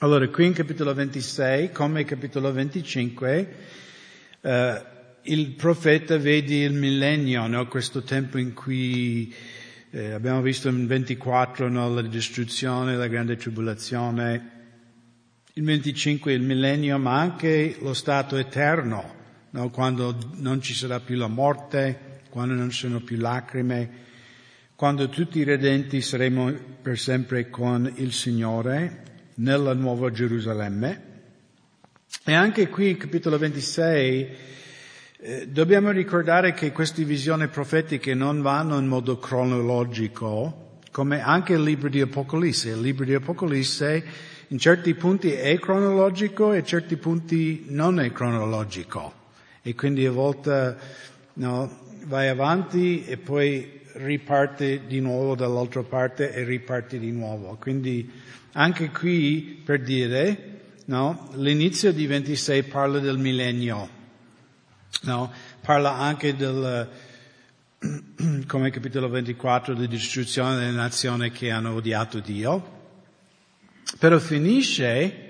Allora, qui in capitolo 26, come capitolo 25, eh, il profeta vede il millennio, no? questo tempo in cui eh, abbiamo visto in 24 no? la distruzione, la grande tribolazione, il 25 il millennio, ma anche lo stato eterno, no? quando non ci sarà più la morte, quando non ci sono più lacrime, quando tutti i redenti saremo per sempre con il Signore nella nuova Gerusalemme. E anche qui, capitolo 26, eh, dobbiamo ricordare che queste visioni profetiche non vanno in modo cronologico, come anche il libro di Apocalisse. Il libro di Apocalisse in certi punti è cronologico e in certi punti non è cronologico. E quindi a volte no, vai avanti e poi riparte di nuovo dall'altra parte e riparte di nuovo. Quindi anche qui, per dire, no, l'inizio di 26 parla del millennio, no, parla anche del, come capitolo 24, della distruzione delle nazioni che hanno odiato Dio, però finisce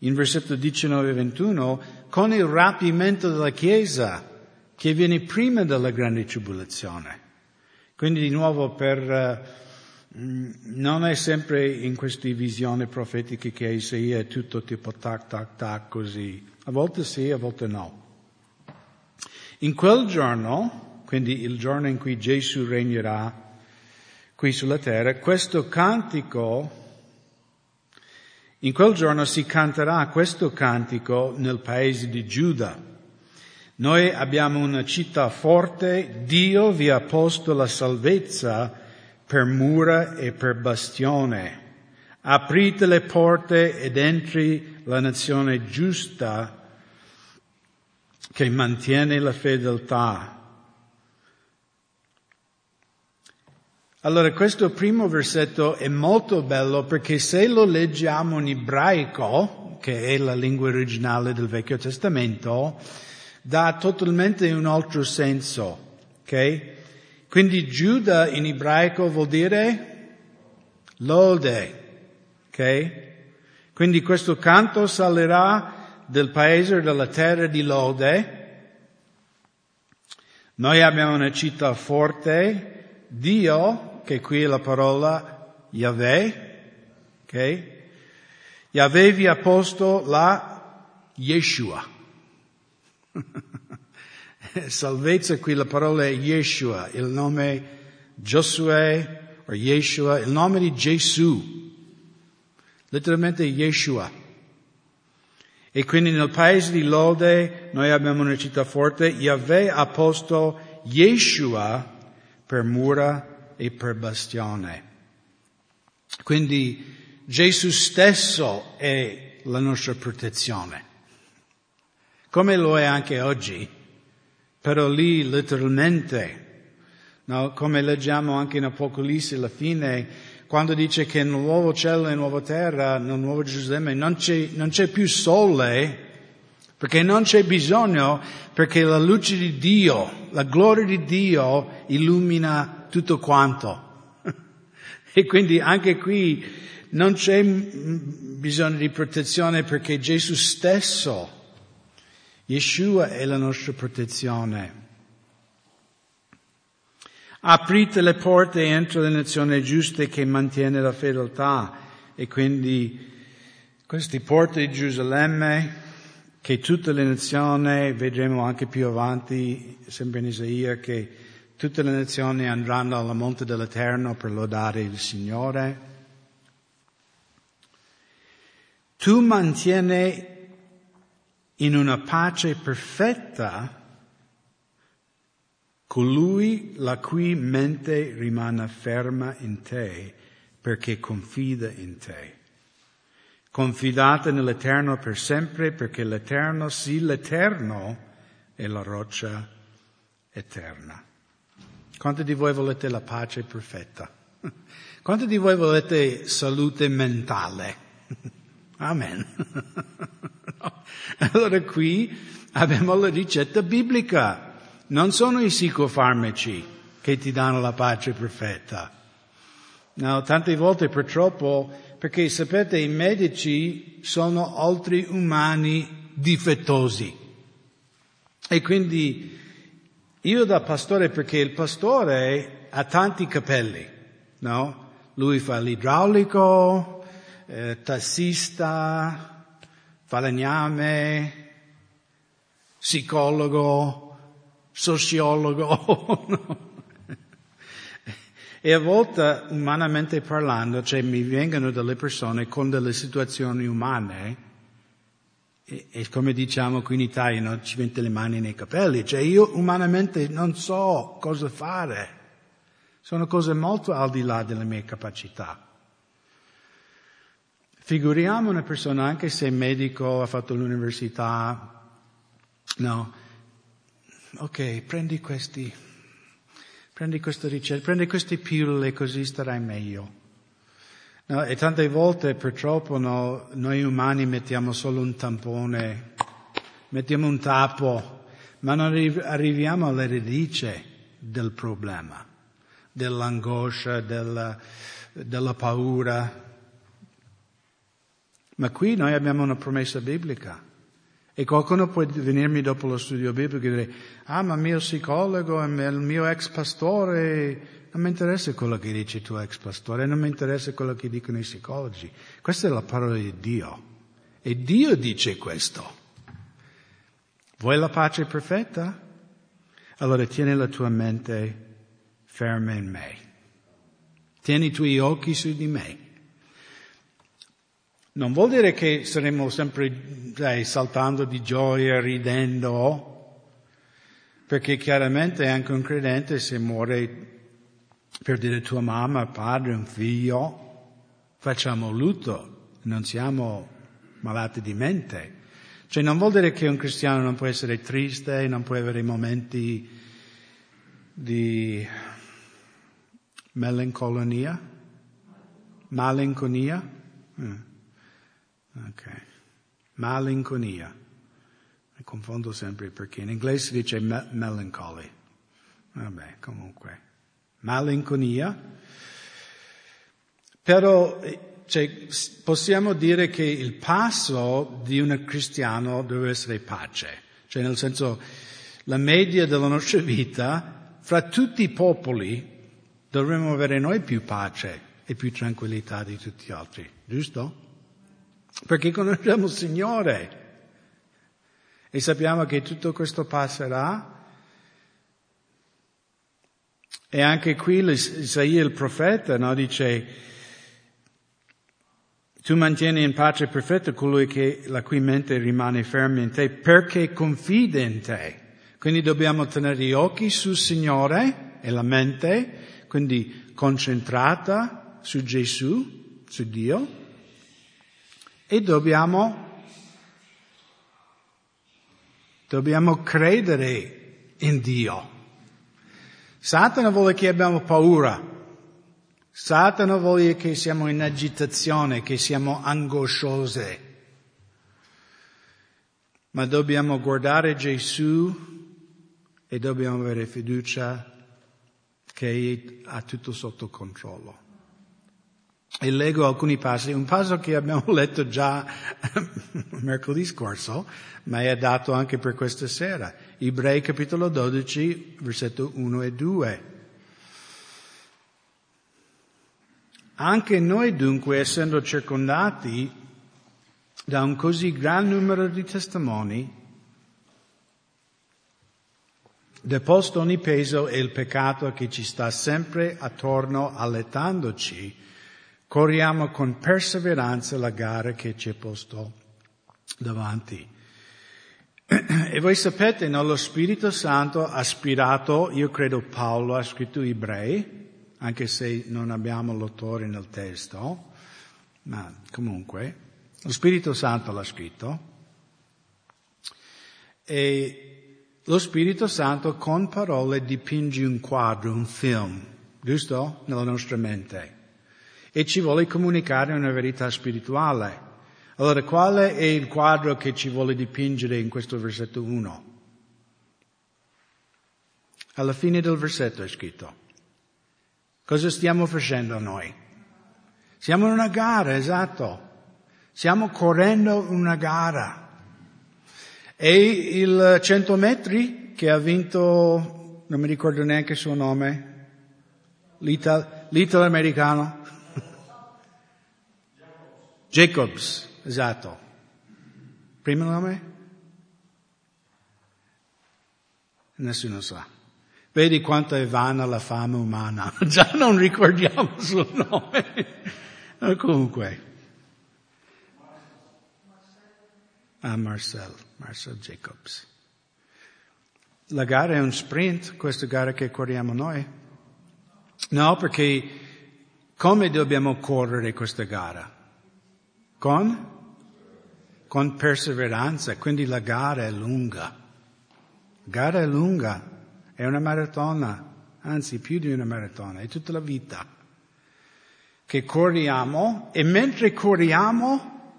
in versetto 19 e 21 con il rapimento della Chiesa che viene prima della grande tribolazione. Quindi di nuovo per Mm, non è sempre in queste visioni profetiche che Isaia è tutto tipo tac tac tac così. A volte sì, a volte no. In quel giorno, quindi il giorno in cui Gesù regnerà qui sulla terra, questo cantico, in quel giorno si canterà questo cantico nel paese di Giuda. Noi abbiamo una città forte, Dio vi ha posto la salvezza per mura e per bastione. Aprite le porte ed entri la nazione giusta che mantiene la fedeltà. Allora questo primo versetto è molto bello perché se lo leggiamo in ebraico, che è la lingua originale del Vecchio Testamento, dà totalmente un altro senso, ok? Quindi Giuda in ebraico vuol dire lode, ok? Quindi questo canto salirà del paese della terra di lode. Noi abbiamo una città forte, Dio, che qui è la parola Yahweh, ok? Yahweh vi ha posto la Yeshua. salvezza qui la parola è Yeshua, il nome Giosuè o Yeshua, il nome di Gesù. Letteralmente Yeshua. E quindi nel paese di Lode noi abbiamo una città forte, Yahweh ha posto Yeshua per mura e per bastione. Quindi Gesù stesso è la nostra protezione, come lo è anche oggi però lì letteralmente, no? come leggiamo anche in Apocalisse alla fine, quando dice che nel nuovo cielo e nuova terra, nel nuovo Gerusalemme, non c'è, non c'è più sole, perché non c'è bisogno, perché la luce di Dio, la gloria di Dio illumina tutto quanto. e quindi anche qui non c'è bisogno di protezione perché Gesù stesso Yeshua è la nostra protezione. Aprite le porte entro le nazioni giuste che mantiene la fedeltà e quindi queste porte di Gerusalemme che tutte le nazioni, vedremo anche più avanti, sempre in Isaia, che tutte le nazioni andranno alla monte dell'Eterno per lodare il Signore. Tu mantieni in una pace perfetta colui la cui mente rimane ferma in te perché confida in te. Confidate nell'Eterno per sempre perché l'Eterno, sì l'Eterno, è la roccia eterna. Quanti di voi volete la pace perfetta? Quanti di voi volete salute mentale? Amen. Allora qui abbiamo la ricetta biblica. Non sono i psicofarmaci che ti danno la pace perfetta. No, tante volte purtroppo Perché sapete, i medici sono altri umani difettosi. E quindi io da pastore, perché il pastore ha tanti capelli, no? Lui fa l'idraulico, eh, tassista, falegname, psicologo, sociologo. E a volte, umanamente parlando, cioè mi vengono delle persone con delle situazioni umane, e, e come diciamo qui in Italia, no? ci mette le mani nei capelli, cioè io umanamente non so cosa fare. Sono cose molto al di là delle mie capacità. Figuriamo una persona, anche se è medico, ha fatto l'università, no, ok, prendi questi, prendi questa ricetta, prendi queste pillole così starai meglio. No, e tante volte purtroppo no, noi umani mettiamo solo un tampone, mettiamo un tappo, ma non arriviamo alle radici del problema dell'angoscia, della, della paura. Ma qui noi abbiamo una promessa biblica. E qualcuno può venirmi dopo lo studio biblico e dire, ah ma mio psicologo il mio ex pastore, non mi interessa quello che dice il tuo ex pastore, non mi interessa quello che dicono i psicologi. Questa è la parola di Dio. E Dio dice questo. Vuoi la pace perfetta? Allora tieni la tua mente ferma in me. Tieni i tuoi occhi su di me. Non vuol dire che saremo sempre dai, saltando di gioia, ridendo, perché chiaramente anche un credente se muore per dire tua mamma, padre, un figlio, facciamo lutto, non siamo malati di mente. Cioè non vuol dire che un cristiano non può essere triste, non può avere momenti di Melancolia? Malinconia? Mm. Ok. Malinconia. Mi confondo sempre perché in inglese si dice me- melancholy. Vabbè, comunque. Malinconia. Però cioè, possiamo dire che il passo di un cristiano deve essere pace. Cioè nel senso, la media della nostra vita, fra tutti i popoli, dovremmo avere noi più pace e più tranquillità di tutti gli altri, giusto? Perché conosciamo il Signore e sappiamo che tutto questo passerà. E anche qui Isaia il profeta no, dice, tu mantieni in pace perfetta colui che la cui mente rimane ferma in te perché confida in te. Quindi dobbiamo tenere gli occhi sul Signore e la mente quindi concentrata su Gesù, su Dio, e dobbiamo, dobbiamo credere in Dio. Satana vuole che abbiamo paura. Satana vuole che siamo in agitazione, che siamo angosciose. Ma dobbiamo guardare Gesù e dobbiamo avere fiducia che ha tutto sotto controllo. E leggo alcuni passi, un passo che abbiamo letto già mercoledì scorso, ma è dato anche per questa sera. Ebrei capitolo 12, versetto 1 e 2. Anche noi dunque, essendo circondati da un così gran numero di testimoni, Deposto ogni peso e il peccato che ci sta sempre attorno allettandoci, corriamo con perseveranza la gara che ci è posto davanti. E voi sapete, no, lo Spirito Santo ha ispirato, io credo Paolo ha scritto ebrei, anche se non abbiamo l'autore nel testo, ma comunque, lo Spirito Santo l'ha scritto. E lo Spirito Santo con parole dipinge un quadro, un film, giusto? Nella nostra mente. E ci vuole comunicare una verità spirituale. Allora, quale è il quadro che ci vuole dipingere in questo versetto 1? Alla fine del versetto è scritto. Cosa stiamo facendo noi? Siamo in una gara, esatto. Stiamo correndo una gara. E il 100 metri che ha vinto, non mi ricordo neanche il suo nome, L'ital- l'italo-americano? Jacobs, esatto. Primo nome? Nessuno sa. Vedi quanto è vana la fama umana. Già non ricordiamo il suo nome. comunque. Ah, Marcel, Marcel Jacobs. La gara è un sprint, questa gara che corriamo noi. No, perché come dobbiamo correre questa gara? Con? Con perseveranza, quindi la gara è lunga. Gara è lunga, è una maratona, anzi più di una maratona, è tutta la vita. Che corriamo e mentre corriamo,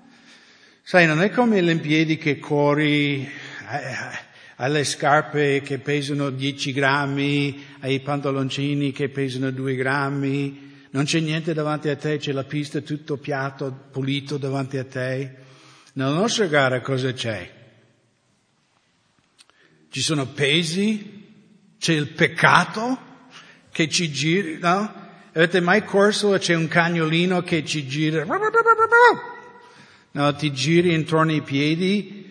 sai, non è come le Olimpiadi che corri, eh, alle scarpe che pesano 10 grammi, ai pantaloncini che pesano 2 grammi, non c'è niente davanti a te, c'è la pista tutto piatto, pulito davanti a te. Nella nostra gara cosa c'è? Ci sono pesi, c'è il peccato che ci gira, no? Avete mai corso e c'è un cagnolino che ci gira? No, ti giri intorno ai piedi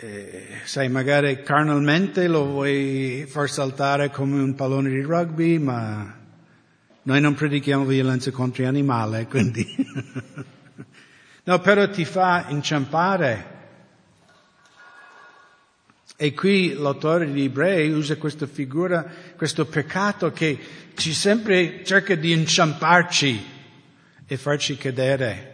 eh, sai, magari carnalmente lo vuoi far saltare come un pallone di rugby, ma noi non predichiamo violenza contro gli animali, quindi. no, però ti fa inciampare. E qui l'autore di Ebrei usa questa figura, questo peccato che ci sempre cerca di inciamparci e farci cadere.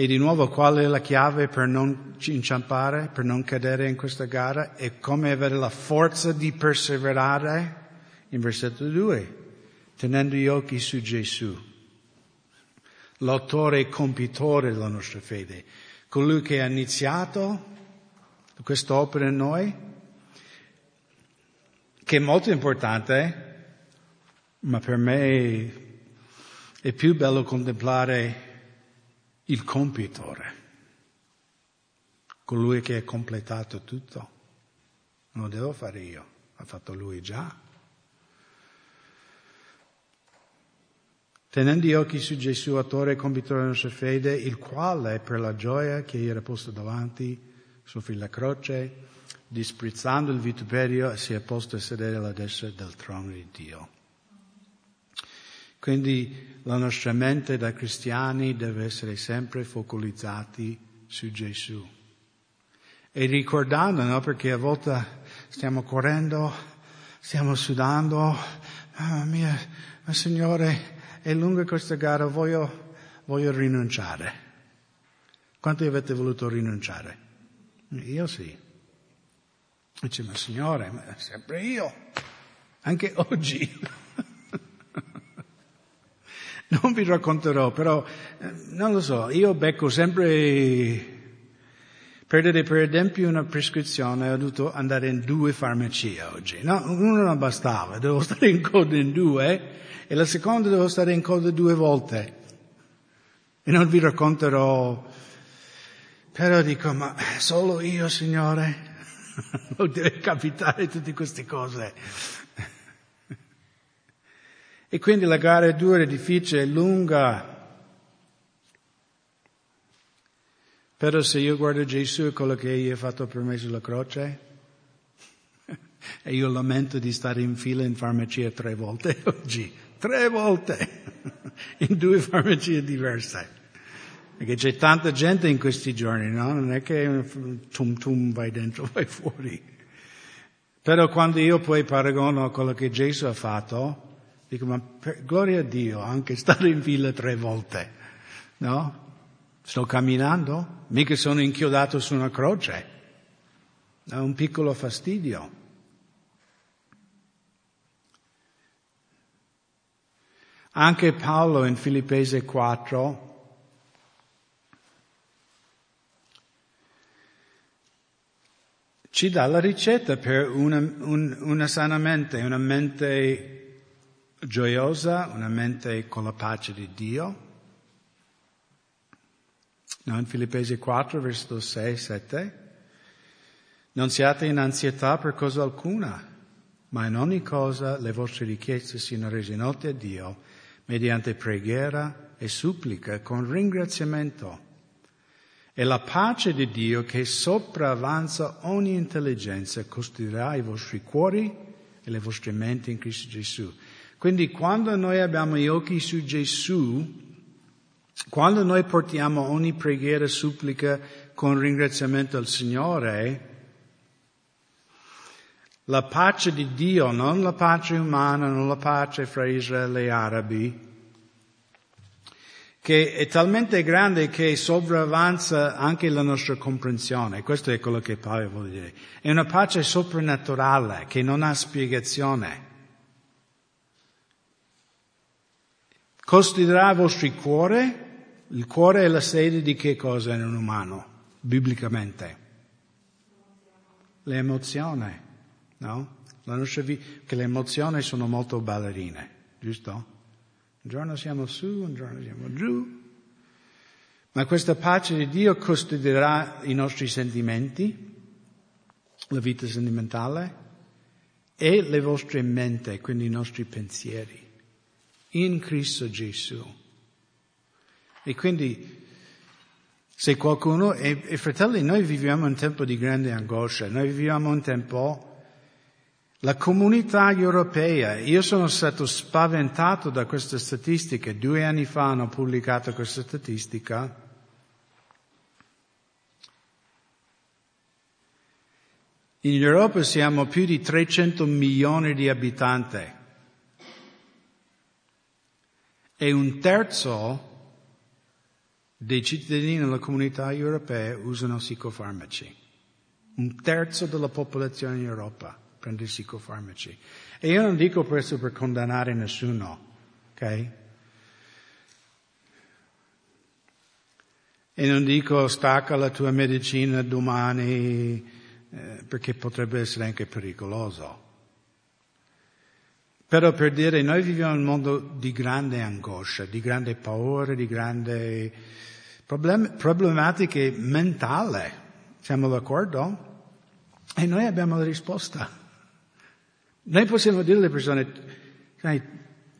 E di nuovo qual è la chiave per non inciampare, per non cadere in questa gara? È come avere la forza di perseverare in versetto 2, tenendo gli occhi su Gesù, l'autore e compitore della nostra fede, colui che ha iniziato quest'opera in noi, che è molto importante, ma per me è più bello contemplare il compitore, colui che ha completato tutto. Non lo devo fare io, ha fatto lui già. Tenendo gli occhi su Gesù, attore e compitore della nostra fede, il quale per la gioia che gli era posto davanti soffrì la croce, disprezzando il vituperio, si è posto a sedere alla destra del trono di Dio. Quindi la nostra mente da cristiani deve essere sempre focalizzati su Gesù. E ricordando, no? Perché a volte stiamo correndo, stiamo sudando, mamma mia, ma Signore, è lunga questa gara, voglio, voglio rinunciare. Quanti avete voluto rinunciare? Io sì. Dice, ma Signore, ma sempre io, anche oggi. Non vi racconterò, però eh, non lo so, io becco sempre perdere per esempio una prescrizione, ho dovuto andare in due farmacie oggi. No, uno non bastava, devo stare in coda in due e la seconda devo stare in coda due volte. E non vi racconterò, però dico, ma solo io, Signore? non deve capitare tutte queste cose. E quindi la gara è dura, è difficile, è lunga. Però se io guardo Gesù e quello che egli ha fatto per me sulla croce, e io lamento di stare in fila in farmacia tre volte oggi, tre volte, in due farmacie diverse. Perché c'è tanta gente in questi giorni, no? Non è che tum tum vai dentro, vai fuori. Però quando io poi paragono quello che Gesù ha fatto, Dico, ma per, gloria a Dio, anche stare in fila tre volte, no? Sto camminando, mica sono inchiodato su una croce. È un piccolo fastidio. Anche Paolo in Filippese 4 ci dà la ricetta per una, un, una sana mente, una mente gioiosa, una mente con la pace di Dio. No, in Filippesi 4, versetto 6, 7. Non siate in ansietà per cosa alcuna, ma in ogni cosa le vostre richieste siano rese note a Dio mediante preghiera e supplica con ringraziamento. E la pace di Dio che sopravanza ogni intelligenza costruirà i vostri cuori e le vostre menti in Cristo Gesù. Quindi quando noi abbiamo gli occhi su Gesù, quando noi portiamo ogni preghiera e supplica con ringraziamento al Signore, la pace di Dio, non la pace umana, non la pace fra Israele e arabi, che è talmente grande che sopravanza anche la nostra comprensione. Questo è quello che Paolo vuole dire. È una pace soprannaturale che non ha spiegazione. Costruirà i vostri cuori il cuore è la sede di che cosa in un umano, biblicamente? Le emozioni, no? La nostra vita, che le emozioni sono molto ballerine, giusto? Un giorno siamo su, un giorno siamo giù. Ma questa pace di Dio costruirà i nostri sentimenti, la vita sentimentale e le vostre menti, quindi i nostri pensieri, in Cristo Gesù. E quindi se qualcuno, e, e fratelli, noi viviamo un tempo di grande angoscia, noi viviamo un tempo la comunità europea, io sono stato spaventato da questa statistica, due anni fa hanno pubblicato questa statistica. In Europa siamo più di 300 milioni di abitanti e un terzo dei cittadini della comunità europea usano psicofarmaci. Un terzo della popolazione in Europa prende psicofarmaci. E io non dico questo per condannare nessuno, ok? E non dico stacca la tua medicina domani eh, perché potrebbe essere anche pericoloso. Però per dire, noi viviamo in un mondo di grande angoscia, di grande paura, di grande problem- problematiche mentali. Siamo d'accordo? E noi abbiamo la risposta. Noi possiamo dire alle persone, sai,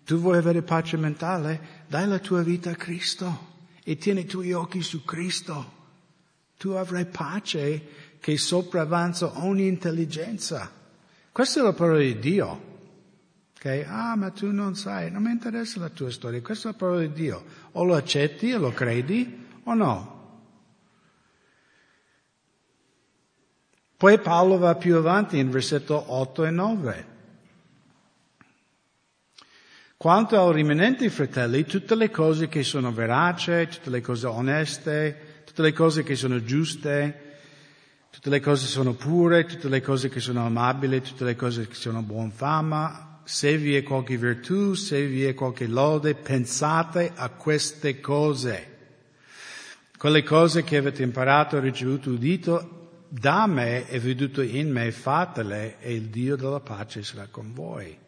tu vuoi avere pace mentale? Dai la tua vita a Cristo e tieni i tuoi occhi su Cristo. Tu avrai pace che sopravanza ogni intelligenza. Questa è la parola di Dio. Okay? Ah, ma tu non sai, non mi interessa la tua storia, questa è la parola di Dio. O lo accetti e lo credi o no? Poi Paolo va più avanti in versetto 8 e 9. Quanto al rimanente fratelli, tutte le cose che sono veraci, tutte le cose oneste, tutte le cose che sono giuste, tutte le cose che sono pure, tutte le cose che sono amabili, tutte le cose che sono buon fama, se vi è qualche virtù, se vi è qualche lode, pensate a queste cose. Quelle cose che avete imparato, ricevuto, udito da me e veduto in me, fatele e il Dio della pace sarà con voi.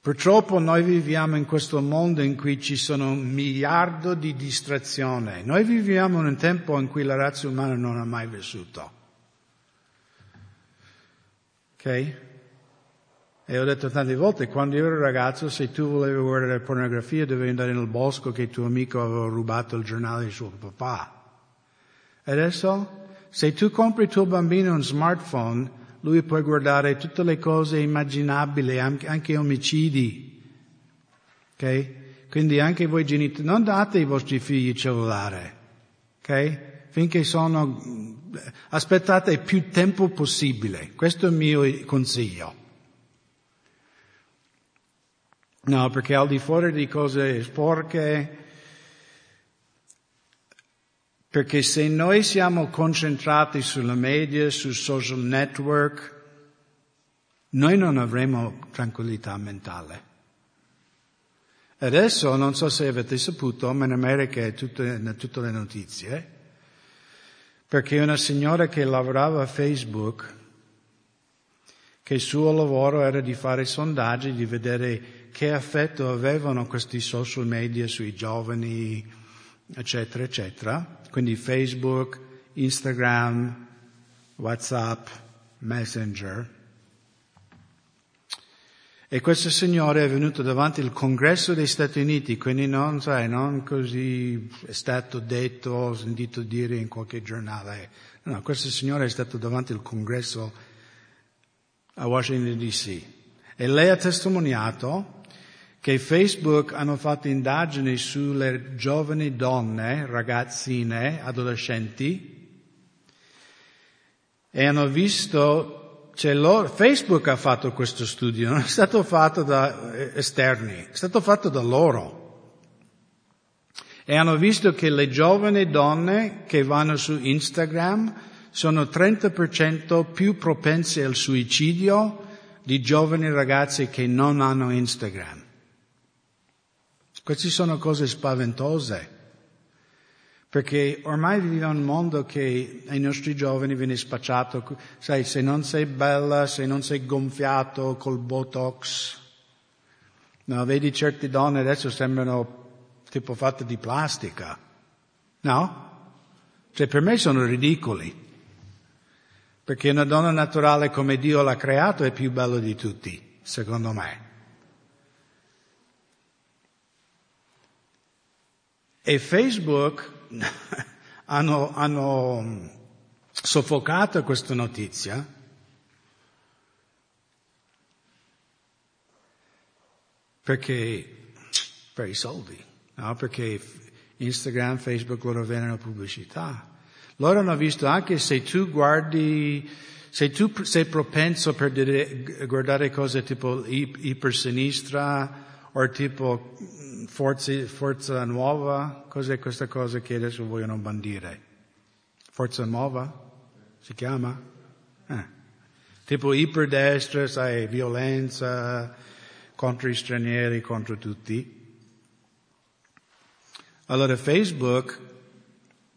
Purtroppo noi viviamo in questo mondo in cui ci sono un miliardo di distrazioni. Noi viviamo in un tempo in cui la razza umana non ha mai vissuto. Ok? E ho detto tante volte, quando ero ragazzo, se tu volevi guardare pornografia, dovevi andare nel bosco che tuo amico aveva rubato il giornale di suo papà. Adesso, se tu compri tuo bambino un smartphone, lui può guardare tutte le cose immaginabili, anche, anche omicidi. Ok? Quindi anche voi genitori, non date ai vostri figli il cellulare. Ok? Finché sono aspettate più tempo possibile. Questo è il mio consiglio. No, perché al di fuori di cose sporche, perché se noi siamo concentrati sulla media, sui social network, noi non avremo tranquillità mentale. Adesso, non so se avete saputo, ma in America è tutte, tutte le notizie, perché una signora che lavorava a Facebook, che il suo lavoro era di fare sondaggi, di vedere che effetto avevano questi social media sui giovani, eccetera, eccetera. Quindi Facebook, Instagram, WhatsApp, Messenger. E questo signore è venuto davanti al congresso dei Stati Uniti, quindi non, sai, non così è stato detto, ho sentito dire in qualche giornale. No, questo signore è stato davanti al congresso a Washington DC. E lei ha testimoniato che Facebook hanno fatto indagini sulle giovani donne, ragazzine, adolescenti, e hanno visto cioè loro, Facebook ha fatto questo studio, non è stato fatto da eh, esterni, è stato fatto da loro. E hanno visto che le giovani donne che vanno su Instagram sono 30% più propense al suicidio di giovani ragazzi che non hanno Instagram. Queste sono cose spaventose. Perché ormai viviamo in un mondo che ai nostri giovani viene spacciato, sai, se non sei bella, se non sei gonfiato col Botox, no, vedi certe donne adesso sembrano tipo fatte di plastica, no? Cioè per me sono ridicoli. Perché una donna naturale come Dio l'ha creato è più bella di tutti, secondo me. E Facebook hanno, hanno soffocato questa notizia perché per i soldi, no? perché Instagram, Facebook loro vendono pubblicità. Loro hanno visto anche se tu guardi, se tu sei propenso per guardare cose tipo ipersinistra o tipo forza, forza nuova, cos'è questa cosa che adesso vogliono bandire? Forza nuova? Si chiama? Eh. Tipo iperdestra, sai, violenza contro gli stranieri, contro tutti. Allora Facebook,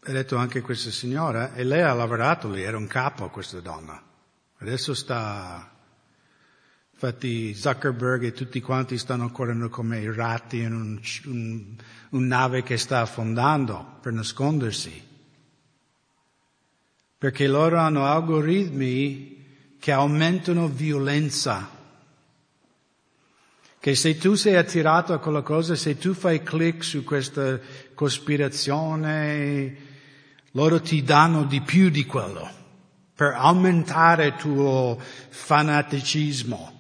ha detto anche questa signora, e lei ha lavorato lì, era un capo questa donna. Adesso sta Infatti Zuckerberg e tutti quanti stanno correndo come i ratti in un, un, un nave che sta affondando per nascondersi. Perché loro hanno algoritmi che aumentano violenza. Che se tu sei attirato a quella cosa, se tu fai clic su questa cospirazione, loro ti danno di più di quello per aumentare il tuo fanaticismo.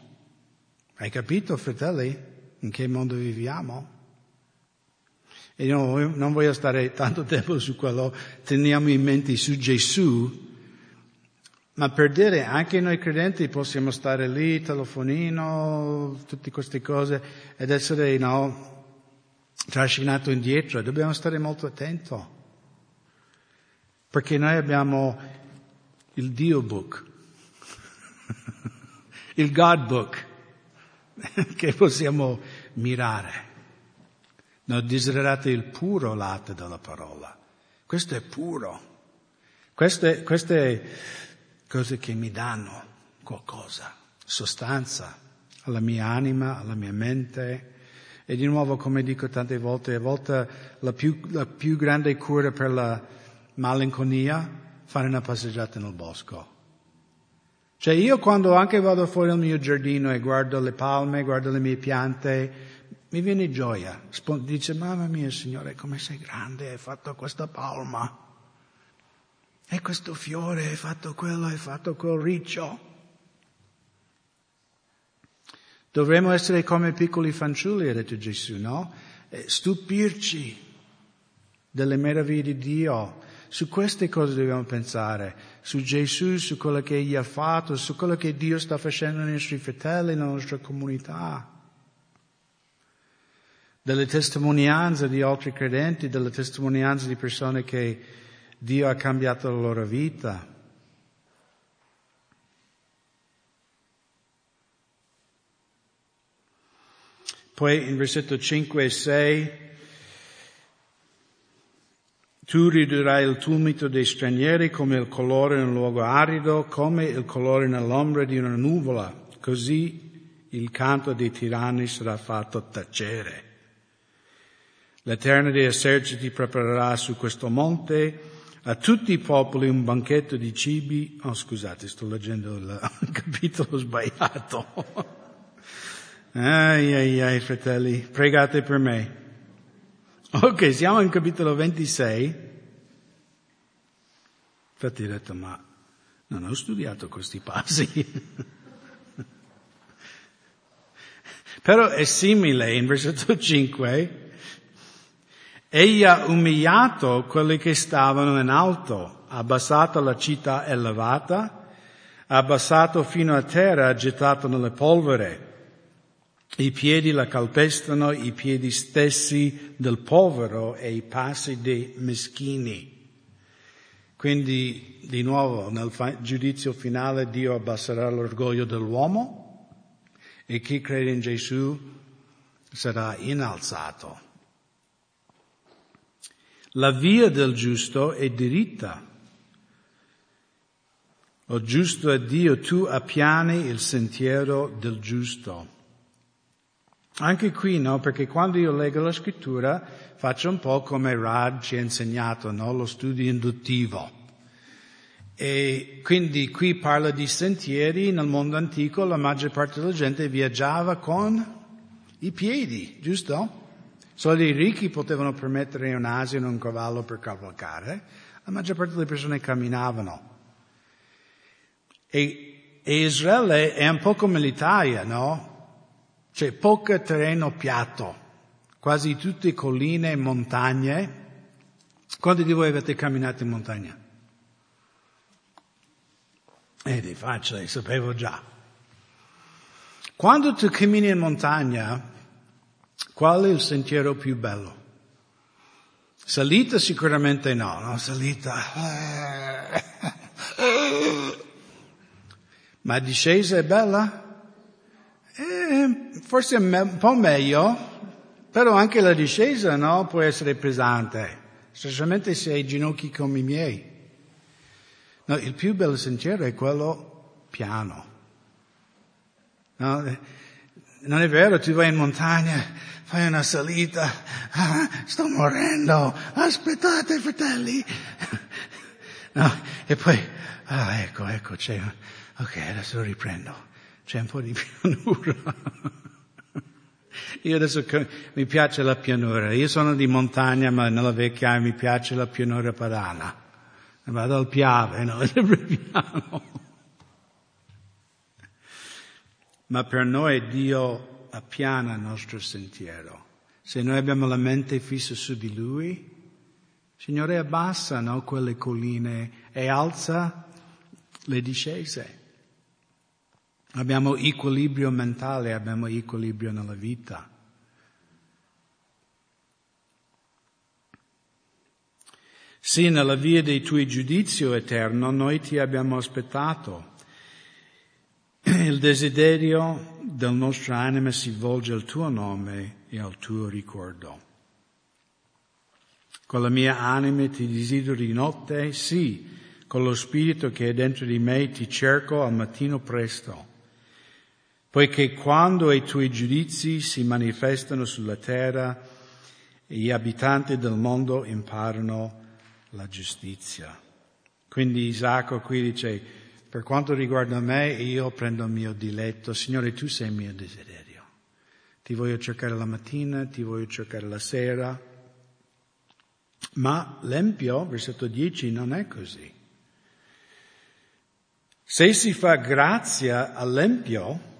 Hai capito, fratelli, in che mondo viviamo? E io non voglio stare tanto tempo su quello, teniamo in mente su Gesù, ma per dire anche noi credenti possiamo stare lì, telefonino, tutte queste cose, ed essere, no, trascinato indietro. Dobbiamo stare molto attenti. Perché noi abbiamo il Dio book, il God book. che possiamo mirare. No, desiderate il puro latte della parola. Questo è puro. Queste, queste cose che mi danno qualcosa, sostanza alla mia anima, alla mia mente. E di nuovo, come dico tante volte, a volte la più, la più grande cura per la malinconia, fare una passeggiata nel bosco. Cioè io quando anche vado fuori dal mio giardino e guardo le palme, guardo le mie piante, mi viene gioia. Dice, mamma mia Signore, come sei grande, hai fatto questa palma. E questo fiore, hai fatto quello, hai fatto quel riccio. Dovremmo essere come piccoli fanciulli, ha detto Gesù, no? E stupirci delle meraviglie di Dio. Su queste cose dobbiamo pensare su Gesù, su quello che Egli ha fatto, su quello che Dio sta facendo nei nostri fratelli, nella nostra comunità. Delle testimonianze di altri credenti, delle testimonianze di persone che Dio ha cambiato la loro vita. Poi in versetto 5 e 6 Tu ridurrai il tumito dei stranieri come il colore in un luogo arido, come il colore nell'ombra di una nuvola. Così il canto dei tiranni sarà fatto tacere. L'Eterno dei eserciti preparerà su questo monte a tutti i popoli un banchetto di cibi. Oh, scusate, sto leggendo il capitolo sbagliato. ai ai ai, fratelli, pregate per me. Ok, siamo in capitolo 26. Infatti ho detto, ma non ho studiato questi passi. Però è simile in versetto 5. Egli ha umiliato quelli che stavano in alto, ha abbassato la città elevata, ha abbassato fino a terra, gettato nelle polvere. I piedi la calpestano, i piedi stessi del povero e i passi dei meschini. Quindi, di nuovo, nel giudizio finale Dio abbasserà l'orgoglio dell'uomo e chi crede in Gesù sarà innalzato. La via del giusto è diritta. O giusto è Dio, tu appiani il sentiero del giusto. Anche qui no, perché quando io leggo la scrittura faccio un po' come Rad ci ha insegnato, no? lo studio induttivo. E quindi qui parla di sentieri, nel mondo antico la maggior parte della gente viaggiava con i piedi, giusto? Solo i ricchi potevano permettere un asino un cavallo per cavalcare, la maggior parte delle persone camminavano. E, e Israele è un po' come l'Italia, no? C'è poco terreno piatto, quasi tutte colline e montagne. Quanti di voi avete camminato in montagna? Ed è facile, sapevo già. Quando tu cammini in montagna, qual è il sentiero più bello? Salita sicuramente no, no? Salita. Ma discesa è bella? Forse un po' meglio, però anche la discesa no, può essere pesante, specialmente se hai ginocchi come i miei. No, il più bello sentiero è quello piano. No, eh, non è vero, tu vai in montagna, fai una salita, ah, sto morendo, aspettate fratelli. No, e poi, ah, ecco, ecco, c'è, ok, adesso riprendo c'è un po' di pianura. Io adesso mi piace la pianura. Io sono di montagna, ma nella vecchia mi piace la pianura padana. Vado al Piave, no? Ma per noi Dio appiana il nostro sentiero. Se noi abbiamo la mente fissa su di Lui, Signore abbassa no, quelle colline e alza le discese. Abbiamo equilibrio mentale, abbiamo equilibrio nella vita. Sì, nella via dei tuoi giudizio eterno noi ti abbiamo aspettato. Il desiderio del nostro anima si volge al tuo nome e al tuo ricordo. Con la mia anima ti desidero di notte, sì, con lo spirito che è dentro di me ti cerco al mattino presto poiché quando i tuoi giudizi si manifestano sulla terra, gli abitanti del mondo imparano la giustizia. Quindi Isacco qui dice, per quanto riguarda me, io prendo il mio diletto, Signore, tu sei il mio desiderio. Ti voglio cercare la mattina, ti voglio cercare la sera. Ma l'empio, versetto 10, non è così. Se si fa grazia all'empio,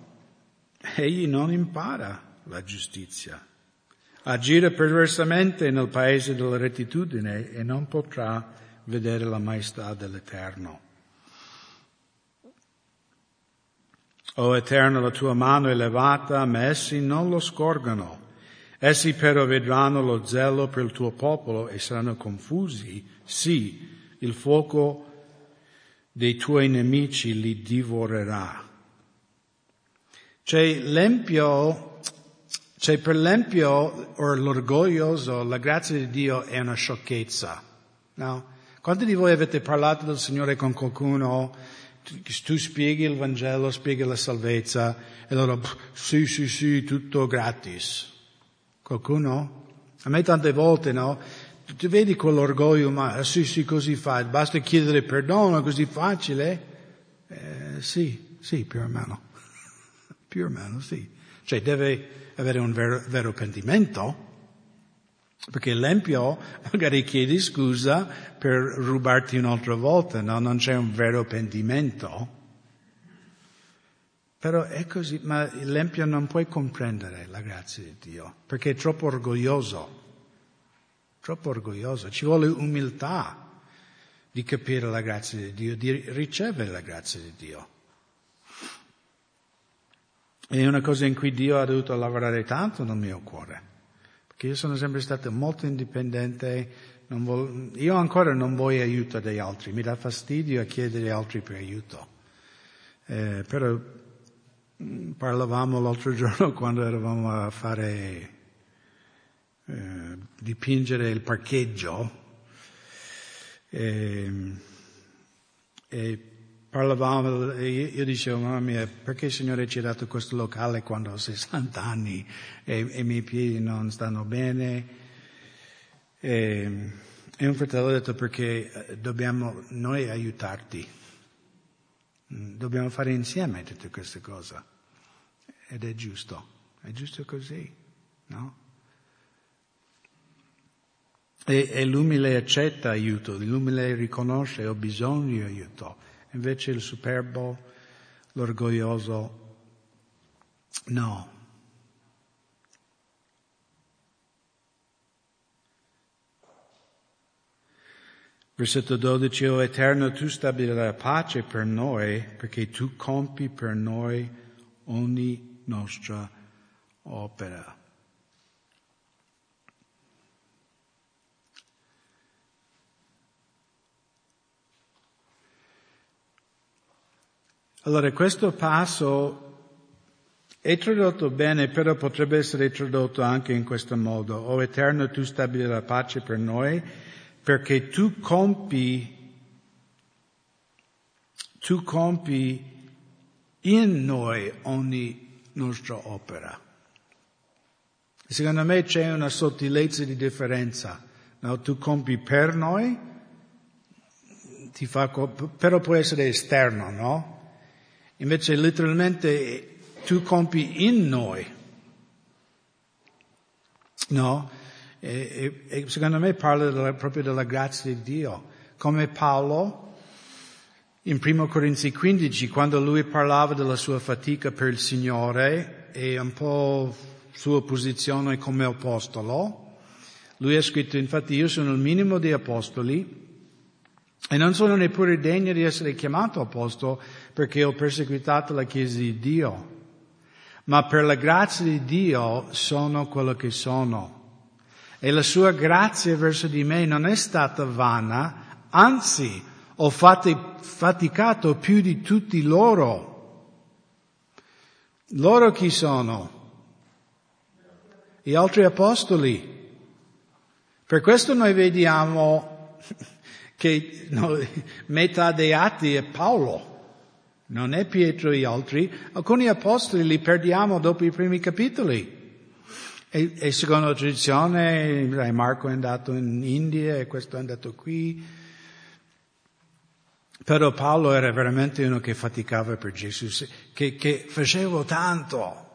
egli non impara la giustizia. Agire perversamente nel paese della rettitudine e non potrà vedere la maestà dell'Eterno. O Eterno, la tua mano è elevata, ma essi non lo scorgano. Essi però vedranno lo zelo per il tuo popolo e saranno confusi. Sì, il fuoco dei tuoi nemici li divorerà. Cioè l'empio, cioè per l'empio o l'orgoglioso la grazia di Dio è una sciocchezza. No? Quanti di voi avete parlato del Signore con qualcuno? Tu spieghi il Vangelo, spieghi la salvezza e loro, sì, sì, sì, tutto gratis. Qualcuno? A me tante volte, no? Tu vedi quell'orgoglio, ma sì, sì, così fa, basta chiedere perdono, è così facile? Eh, sì, sì, più o meno. Più o meno, sì. Cioè deve avere un vero, vero pentimento, perché l'empio magari chiedi scusa per rubarti un'altra volta, no? Non c'è un vero pentimento. Però è così, ma l'empio non può comprendere la grazia di Dio, perché è troppo orgoglioso. Troppo orgoglioso. Ci vuole umiltà di capire la grazia di Dio, di ricevere la grazia di Dio. È una cosa in cui Dio ha dovuto lavorare tanto nel mio cuore che io sono sempre stato molto indipendente, voglio, io ancora non voglio aiuto degli altri, mi dà fastidio a chiedere altri per aiuto. Eh, però mm, parlavamo l'altro giorno quando eravamo a fare, eh, dipingere il parcheggio e, e parlavamo, io dicevo, mamma mia, perché il Signore ci ha dato questo locale quando ho 60 anni e, e i miei piedi non stanno bene? E, e un fratello ha detto perché eh, dobbiamo noi aiutarti, mm, dobbiamo fare insieme tutte queste cose. Ed è giusto, è giusto così, no? E, e l'umile accetta aiuto, l'umile riconosce ho bisogno di aiuto. Invece il superbo, l'orgoglioso, no. Versetto 12, o Eterno, tu stabilirai pace per noi, perché tu compi per noi ogni nostra opera. Allora questo passo è tradotto bene, però potrebbe essere tradotto anche in questo modo. O Eterno, tu stabili la pace per noi, perché tu compi, tu compi in noi ogni nostra opera. Secondo me c'è una sottilezza di differenza. No? Tu compi per noi, fa, però può essere esterno, no? Invece letteralmente tu compi in noi. No? E, e, e secondo me parla della, proprio della grazia di Dio. Come Paolo in 1 Corinzi 15, quando lui parlava della sua fatica per il Signore e un po' sua posizione come apostolo, lui ha scritto, infatti io sono il minimo dei apostoli, e non sono neppure degno di essere chiamato apostolo perché ho perseguitato la Chiesa di Dio. Ma per la grazia di Dio sono quello che sono. E la sua grazia verso di me non è stata vana, anzi ho faticato più di tutti loro. Loro chi sono? Gli altri apostoli. Per questo noi vediamo che no, metà dei atti è Paolo, non è Pietro e gli altri. Alcuni apostoli li perdiamo dopo i primi capitoli. E, e secondo la tradizione, Marco è andato in India e questo è andato qui. Però Paolo era veramente uno che faticava per Gesù, che, che faceva tanto.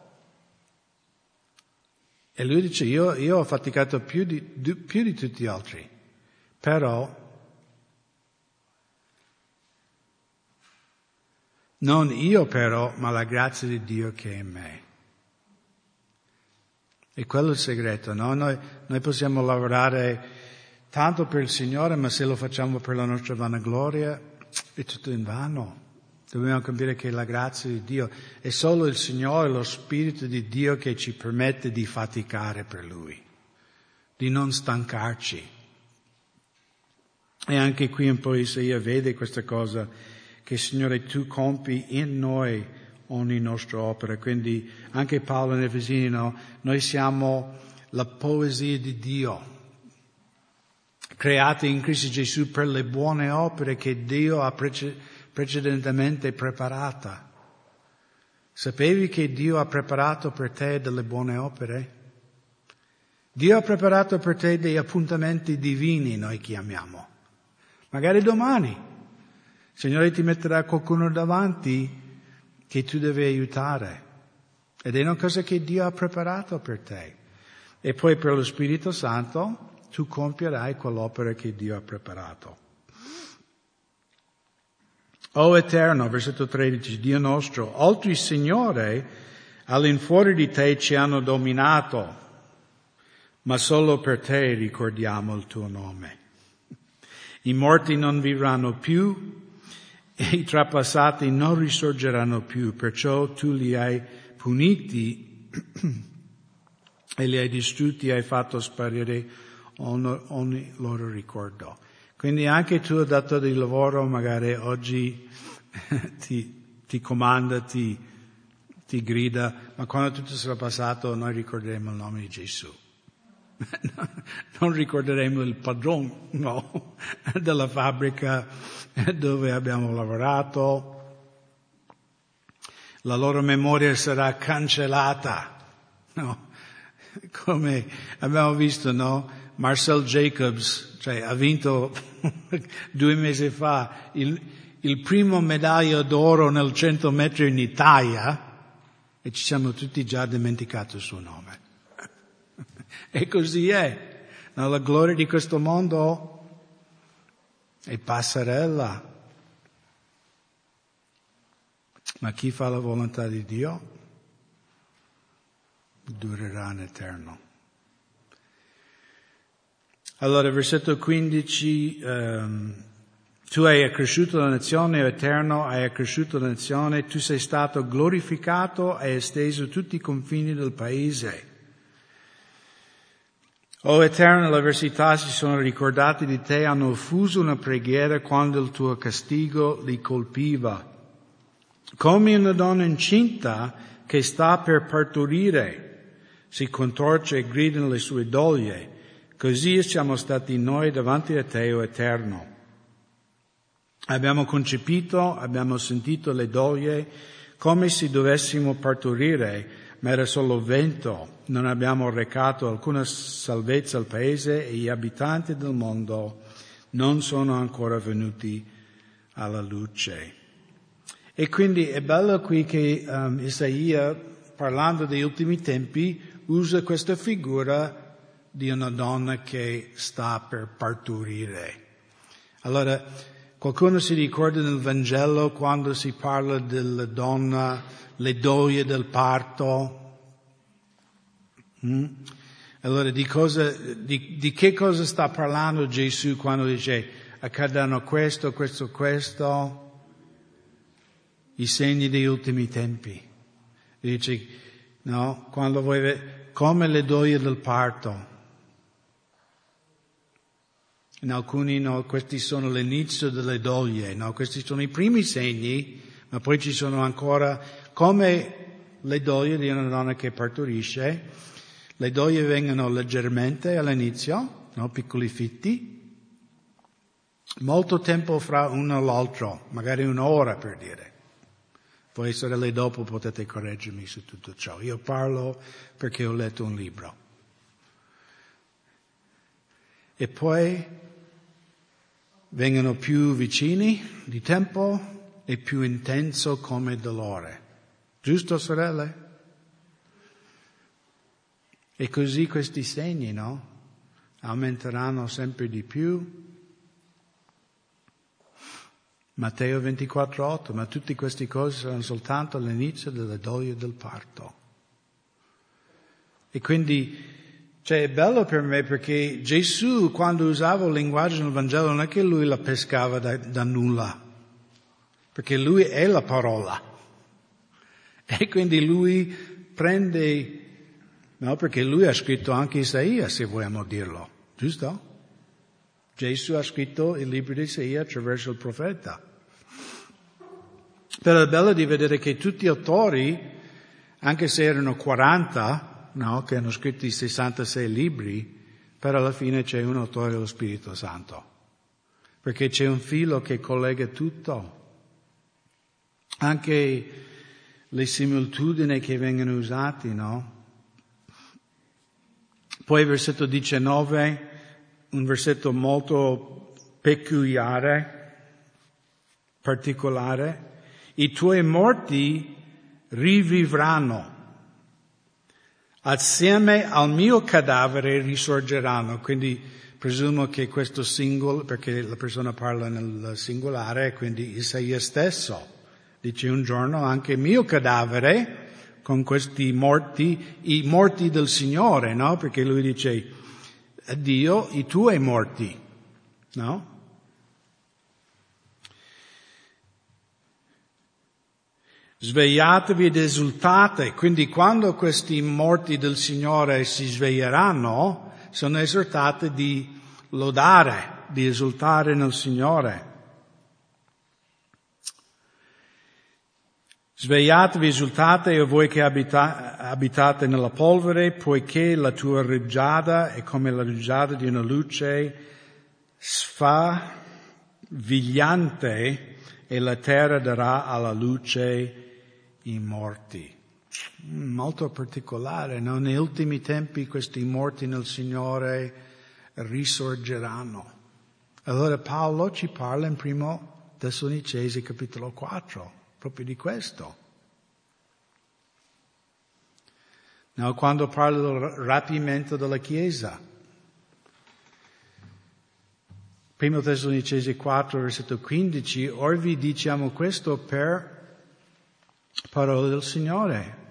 E lui dice, io, io ho faticato più di, più di tutti gli altri, però Non io però, ma la grazia di Dio che è in me. E quello è il segreto, no? Noi, noi possiamo lavorare tanto per il Signore, ma se lo facciamo per la nostra vanagloria è tutto in vano. Dobbiamo capire che la grazia di Dio è solo il Signore, lo Spirito di Dio che ci permette di faticare per Lui, di non stancarci. E anche qui un po' Isaia vede questa cosa che Signore tu compi in noi ogni nostra opera. Quindi anche Paolo nel Efesino, noi siamo la poesia di Dio. creati in Cristo Gesù per le buone opere che Dio ha precedentemente preparata. Sapevi che Dio ha preparato per te delle buone opere? Dio ha preparato per te dei appuntamenti divini, noi chiamiamo. Magari domani. Il Signore ti metterà qualcuno davanti che tu devi aiutare. Ed è una cosa che Dio ha preparato per te. E poi per lo Spirito Santo tu compierai quell'opera che Dio ha preparato. O Eterno, versetto 13, Dio nostro, altri Signore all'infuori di te ci hanno dominato, ma solo per te ricordiamo il tuo nome. I morti non vivranno più e i trapassati non risorgeranno più, perciò tu li hai puniti e li hai distrutti, hai fatto sparire ogni, ogni loro ricordo. Quindi anche tu, datore di lavoro, magari oggi ti, ti comanda, ti, ti grida, ma quando tutto sarà passato noi ricorderemo il nome di Gesù. Non ricorderemo il padrone no, della fabbrica dove abbiamo lavorato. La loro memoria sarà cancellata. No? Come abbiamo visto, no? Marcel Jacobs, cioè, ha vinto due mesi fa il, il primo medaglia d'oro nel 100 metri in Italia e ci siamo tutti già dimenticati il suo nome. E così è. No, la gloria di questo mondo è passerella. Ma chi fa la volontà di Dio durerà in eterno. Allora, versetto 15, um, ehm, tu hai accresciuto la nazione, o eterno, hai accresciuto la nazione, tu sei stato glorificato, hai esteso tutti i confini del paese. O Eterno, le avversità si sono ricordate di te, hanno fuso una preghiera quando il tuo castigo li colpiva. Come una donna incinta che sta per partorire, si contorce e grida le sue doglie, così siamo stati noi davanti a te, o Eterno. Abbiamo concepito, abbiamo sentito le doglie, come se dovessimo partorire, ma era solo vento, non abbiamo recato alcuna salvezza al paese e gli abitanti del mondo non sono ancora venuti alla luce. E quindi è bello qui che um, Isaia, parlando degli ultimi tempi, usa questa figura di una donna che sta per partorire. Allora, qualcuno si ricorda nel Vangelo quando si parla della donna le doglie del parto. Mm? Allora di, cosa, di, di, che cosa sta parlando Gesù quando dice accadranno questo, questo, questo? I segni degli ultimi tempi. Dice, no, quando voi, come le doglie del parto. In alcuni no, questi sono l'inizio delle doglie, no? questi sono i primi segni, ma poi ci sono ancora come le doglie di una donna che partorisce, le doglie vengono leggermente all'inizio, no? piccoli fitti, molto tempo fra uno e l'altro, magari un'ora per dire. Voi sorelle dopo potete correggermi su tutto ciò. Io parlo perché ho letto un libro. E poi vengono più vicini di tempo e più intenso come dolore. Giusto, sorelle? E così questi segni, no? Aumenteranno sempre di più. Matteo 24,8, ma tutte queste cose saranno soltanto all'inizio della doglia del parto. E quindi, cioè, è bello per me perché Gesù, quando usava il linguaggio nel Vangelo, non è che lui la pescava da, da nulla, perché lui è la parola. E quindi lui prende, no, perché lui ha scritto anche Isaia, se vogliamo dirlo, giusto? Gesù ha scritto il libro di Isaia attraverso il profeta. Però è bello di vedere che tutti gli autori, anche se erano 40, no, che hanno scritto i 66 libri, però alla fine c'è un autore dello Spirito Santo, perché c'è un filo che collega tutto. Anche le similitudini che vengono usate, no? Poi versetto 19, un versetto molto peculiare, particolare. I tuoi morti rivivranno. Assieme al mio cadavere risorgeranno. Quindi presumo che questo singolo, perché la persona parla nel singolare, quindi Isaia stesso dice un giorno anche il mio cadavere con questi morti, i morti del Signore, no? Perché lui dice, Dio, i tuoi morti, no? Svegliatevi ed esultate, quindi quando questi morti del Signore si sveglieranno, sono esortati di lodare, di esultare nel Signore. Svegliatevi, esultate, voi che abita, abitate nella polvere, poiché la tua rugiada è come la rugiada di una luce sfavigliante e la terra darà alla luce i morti. Molto particolare, no? Negli ultimi tempi questi morti nel Signore risorgeranno. Allora Paolo ci parla in primo Tessalonicesi capitolo 4 proprio di questo. No, quando parlo del rapimento della Chiesa, primo Tessalonicesi 4, versetto 15, or vi diciamo questo per parole del Signore.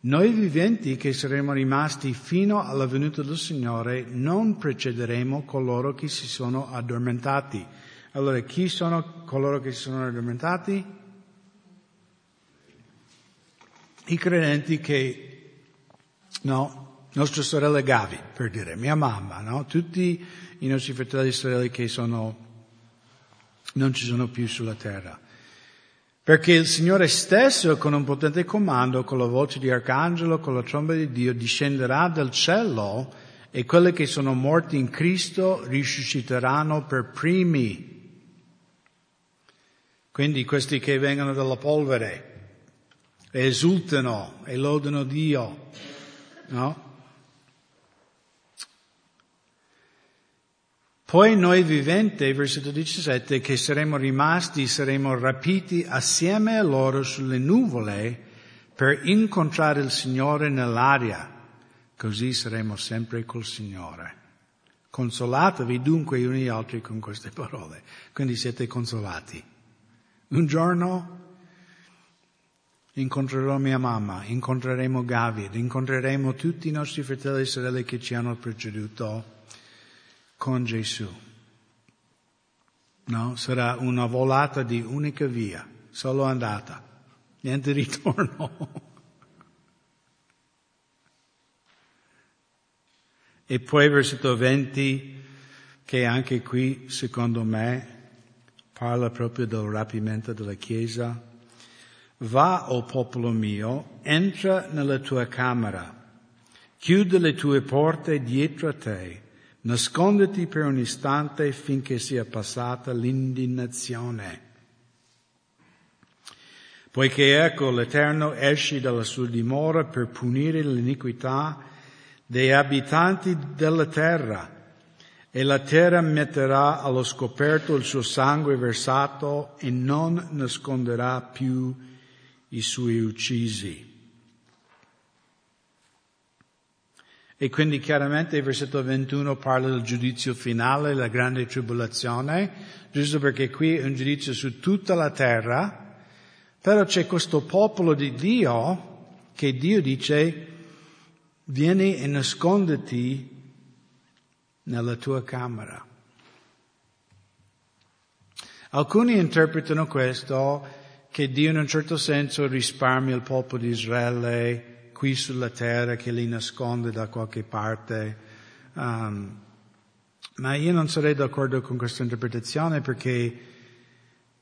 Noi viventi che saremo rimasti fino alla venuta del Signore non precederemo coloro che si sono addormentati. Allora, chi sono coloro che si sono addormentati? I credenti che, no, nostre sorelle Gavi, per dire, mia mamma, no, tutti i nostri fratelli e sorelle che sono, non ci sono più sulla terra. Perché il Signore stesso, con un potente comando, con la voce di arcangelo, con la tromba di Dio, discenderà dal cielo e quelli che sono morti in Cristo risusciteranno per primi. Quindi questi che vengono dalla polvere, esultano e lodano Dio, no? Poi noi viventi, versetto 17, che saremo rimasti, saremo rapiti assieme a loro sulle nuvole per incontrare il Signore nell'aria. Così saremo sempre col Signore. Consolatevi dunque gli uni gli altri con queste parole. Quindi siete consolati. Un giorno incontrerò mia mamma, incontreremo David, incontreremo tutti i nostri fratelli e sorelle che ci hanno preceduto con Gesù. No? Sarà una volata di unica via, solo andata, niente ritorno. e poi versetto 20, che anche qui, secondo me, parla proprio del rapimento della Chiesa Va, o oh popolo mio, entra nella tua camera, chiude le tue porte dietro a te, nasconditi per un istante finché sia passata l'indignazione. Poiché ecco l'Eterno esce dalla sua dimora per punire l'iniquità dei abitanti della terra, e la terra metterà allo scoperto il suo sangue versato e non nasconderà più i suoi uccisi. E quindi chiaramente il versetto 21 parla del giudizio finale, la grande tribolazione, giusto perché qui è un giudizio su tutta la terra, però c'è questo popolo di Dio che Dio dice vieni e nasconditi nella tua camera. Alcuni interpretano questo che Dio in un certo senso risparmia il popolo di Israele qui sulla terra, che li nasconde da qualche parte. Um, ma io non sarei d'accordo con questa interpretazione perché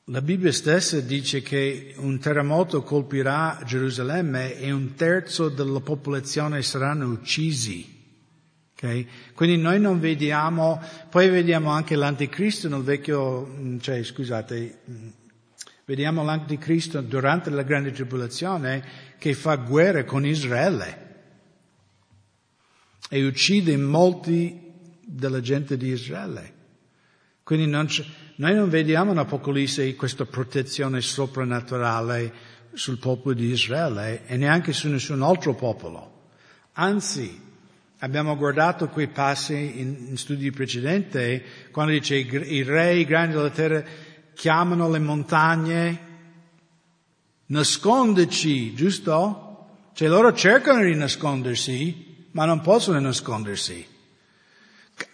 la Bibbia stessa dice che un terremoto colpirà Gerusalemme e un terzo della popolazione saranno uccisi. Okay? Quindi noi non vediamo, poi vediamo anche l'anticristo nel vecchio, mm, cioè scusate, mm, vediamo l'anticristo durante la grande tribolazione che fa guerra con Israele e uccide molti della gente di Israele. Quindi non noi non vediamo in Apocalisse questa protezione soprannaturale sul popolo di Israele e neanche su nessun altro popolo. Anzi, abbiamo guardato quei passi in, in studi precedenti quando dice i, i re, i grandi della terra chiamano le montagne, nascondici, giusto? Cioè loro cercano di nascondersi, ma non possono nascondersi.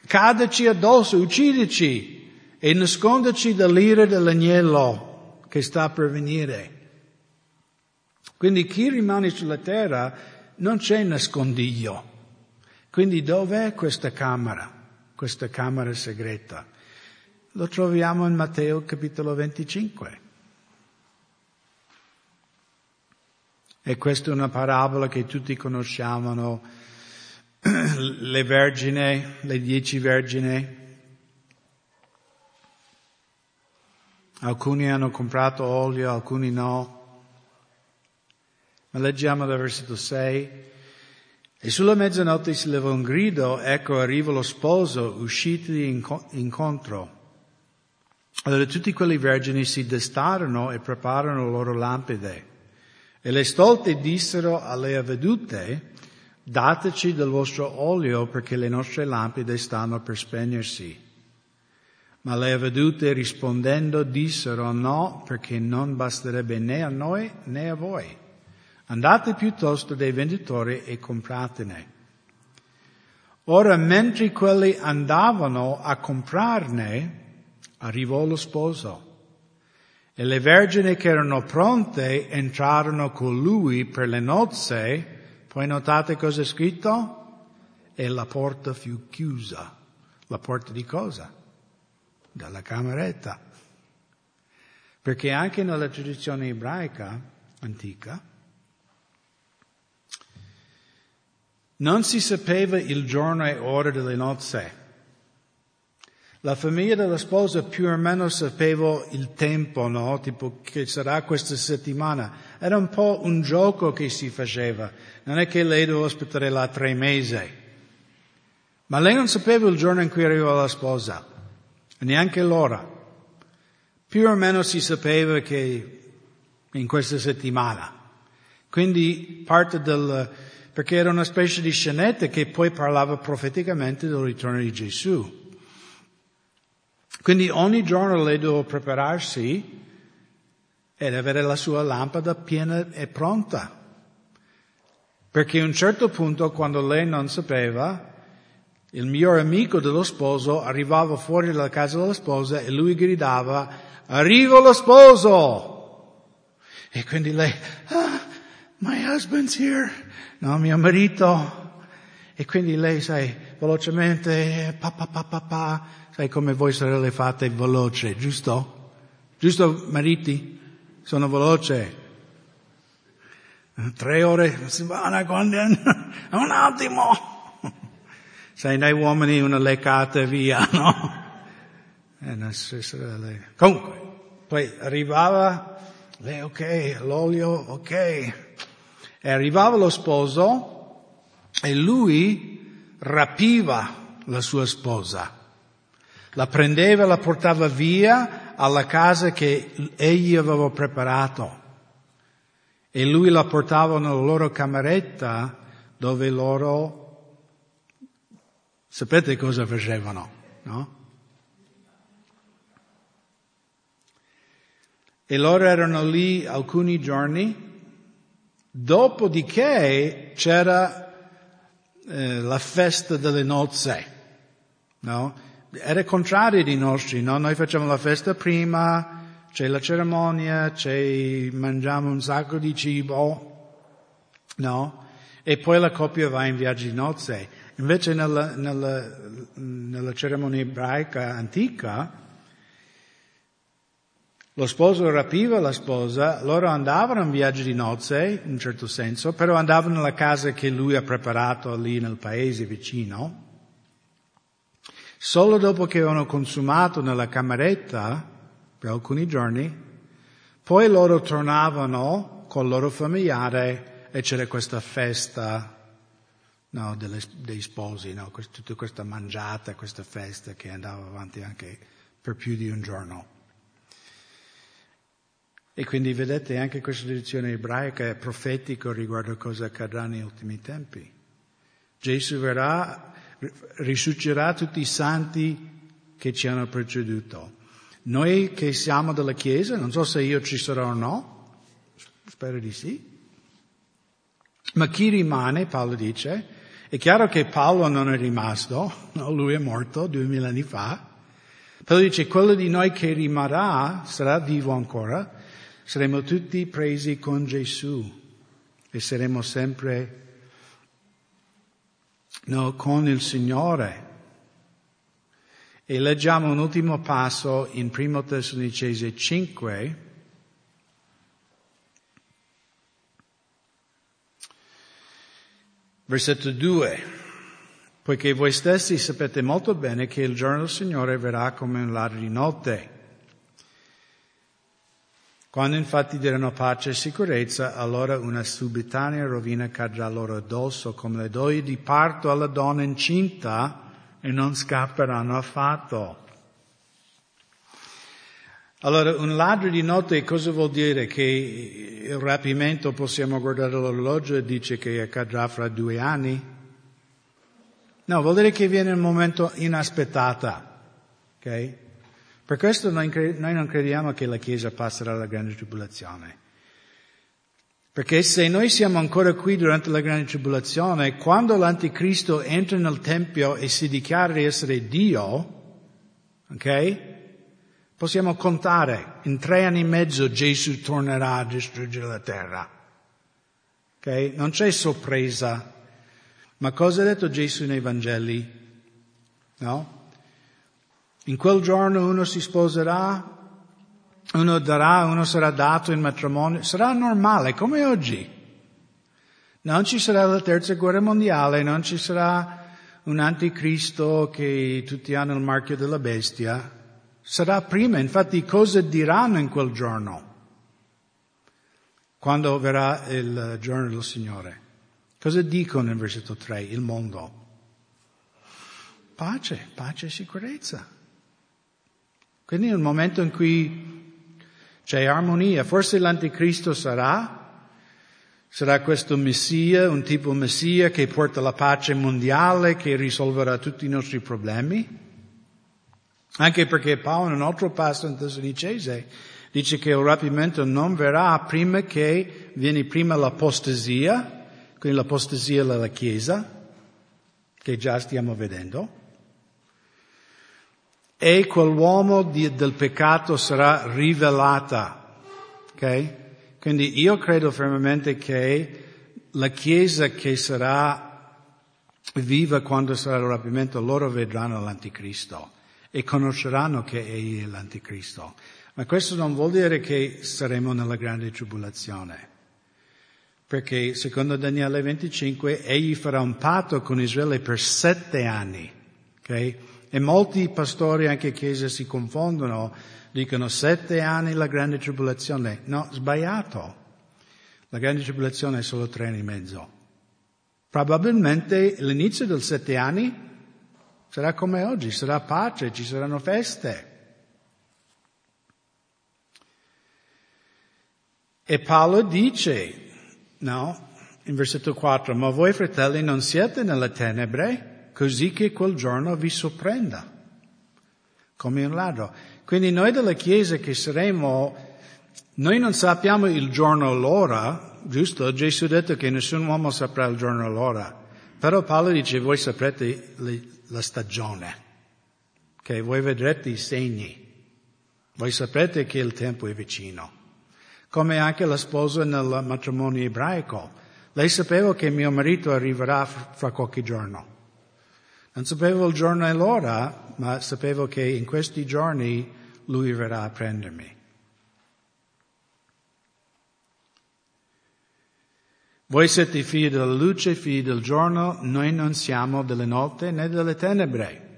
Cadaci addosso, uccidici e nascondici dall'ira dell'agnello che sta per venire. Quindi chi rimane sulla terra non c'è nascondiglio. Quindi dov'è questa camera, questa camera segreta? Lo troviamo in Matteo capitolo 25. E questa è una parabola che tutti conosciamo, le vergine, le dieci vergini. Alcuni hanno comprato olio, alcuni no. Ma leggiamo dal versetto 6. E sulla mezzanotte si levò un grido, ecco arriva lo sposo, usciti incontro. Allora tutti quelli vergini si destarono e prepararono le loro lampade. E le stolte dissero alle avvedute, dateci del vostro olio perché le nostre lampade stanno per spegnersi. Ma le avvedute rispondendo dissero no perché non basterebbe né a noi né a voi. Andate piuttosto dai venditori e compratene. Ora, mentre quelli andavano a comprarne, arrivò lo sposo. E le vergini che erano pronte entrarono con lui per le nozze. Poi notate cosa è scritto? E la porta fu chiusa. La porta di cosa? Dalla cameretta. Perché anche nella tradizione ebraica antica Non si sapeva il giorno e ora delle nozze. La famiglia della sposa più o meno sapeva il tempo, no? Tipo che sarà questa settimana. Era un po' un gioco che si faceva. Non è che lei doveva aspettare là tre mesi. Ma lei non sapeva il giorno in cui arrivava la sposa. Neanche l'ora. Più o meno si sapeva che in questa settimana. Quindi parte del, perché era una specie di scenetta che poi parlava profeticamente del ritorno di Gesù. Quindi ogni giorno lei doveva prepararsi ed avere la sua lampada piena e pronta. Perché a un certo punto, quando lei non sapeva, il miglior amico dello sposo arrivava fuori dalla casa della sposa e lui gridava, arrivo lo sposo! E quindi lei, ah, my husband's here no, mio marito. E quindi lei, sai, velocemente, pa, pa, pa, pa, pa, sai come voi sorelle fate veloce, giusto? Giusto, mariti? Sono veloce. Tre ore, si va un attimo. Sai, noi uomini una leccata via, no? E sorelle. Comunque, poi arrivava, lei ok, l'olio, ok, e arrivava lo sposo e lui rapiva la sua sposa. La prendeva e la portava via alla casa che egli aveva preparato. E lui la portava nella loro cameretta dove loro, sapete cosa facevano, no? E loro erano lì alcuni giorni Dopodiché c'era eh, la festa delle nozze, no? Era contrario di nostri, no? Noi facciamo la festa prima, c'è la cerimonia, c'è, mangiamo un sacco di cibo, no? E poi la coppia va in viaggio di nozze. Invece nella, nella, nella cerimonia ebraica antica, lo sposo rapiva la sposa, loro andavano in viaggio di nozze, in un certo senso, però andavano nella casa che lui ha preparato lì nel paese vicino. Solo dopo che avevano consumato nella cameretta per alcuni giorni, poi loro tornavano col loro familiare e c'era questa festa no, delle, dei sposi, no, tutta questa mangiata, questa festa che andava avanti anche per più di un giorno. E quindi vedete anche questa tradizione ebraica è profetico riguardo a cosa accadrà negli ultimi tempi. Gesù verrà, risusciterà tutti i santi che ci hanno preceduto. Noi che siamo della Chiesa, non so se io ci sarò o no, spero di sì, ma chi rimane, Paolo dice, è chiaro che Paolo non è rimasto, no? lui è morto duemila anni fa, Paolo dice quello di noi che rimarrà sarà vivo ancora, saremo tutti presi con Gesù e saremo sempre no, con il Signore. E leggiamo un ultimo passo in 1 Tessalonicese 5, versetto 2, poiché voi stessi sapete molto bene che il giorno del Signore verrà come un ladro di notte. Quando infatti diranno pace e sicurezza, allora una subitanea rovina cadrà loro addosso, come le doglie di parto alla donna incinta, e non scapperanno affatto. Allora, un ladro di notte cosa vuol dire? Che il rapimento possiamo guardare l'orologio e dice che accadrà fra due anni? No, vuol dire che viene un momento inaspettata. ok? Per questo noi, non crediamo che la Chiesa passerà la grande tribolazione. Perché se noi siamo ancora qui durante la grande tribolazione, quando l'anticristo entra nel Tempio e si dichiara di essere Dio, ok? Possiamo contare, in tre anni e mezzo Gesù tornerà a distruggere la terra. Ok? Non c'è sorpresa. Ma cosa ha detto Gesù nei Vangeli? No? In quel giorno uno si sposerà, uno darà, uno sarà dato in matrimonio, sarà normale come oggi. Non ci sarà la terza guerra mondiale, non ci sarà un anticristo che tutti hanno il marchio della bestia. Sarà prima, infatti cosa diranno in quel giorno? Quando verrà il giorno del Signore. Cosa dicono in versetto 3? Il mondo. Pace, pace e sicurezza. Quindi nel momento in cui c'è armonia, forse l'anticristo sarà, sarà questo messia, un tipo messia che porta la pace mondiale, che risolverà tutti i nostri problemi. Anche perché Paolo in un altro passo in Tessalonicese dice che il rapimento non verrà prima che viene prima l'apostasia, quindi l'apostasia della Chiesa, che già stiamo vedendo, e quell'uomo di, del peccato sarà rivelata. Okay? Quindi io credo fermamente che la Chiesa che sarà viva quando sarà il rapimento, loro vedranno l'anticristo e conosceranno che egli è l'anticristo. Ma questo non vuol dire che saremo nella grande tribolazione. Perché secondo Daniele 25 egli farà un patto con Israele per sette anni. Okay? E molti pastori, anche chiese, si confondono, dicono sette anni la grande tribolazione. No, sbagliato. La grande tribolazione è solo tre anni e mezzo. Probabilmente l'inizio del sette anni sarà come oggi, sarà pace, ci saranno feste. E Paolo dice, no, in versetto 4, ma voi fratelli non siete nelle tenebre, così che quel giorno vi sorprenda, come un ladro. Quindi noi della Chiesa che saremo, noi non sappiamo il giorno o l'ora, giusto? Gesù ha detto che nessun uomo saprà il giorno o l'ora. Però Paolo dice, voi saprete la stagione, che voi vedrete i segni, voi saprete che il tempo è vicino. Come anche la sposa nel matrimonio ebraico. Lei sapeva che mio marito arriverà fra qualche giorno. Non sapevo il giorno e l'ora, ma sapevo che in questi giorni lui verrà a prendermi. Voi siete figli della luce, figli del giorno, noi non siamo delle notte né delle tenebre.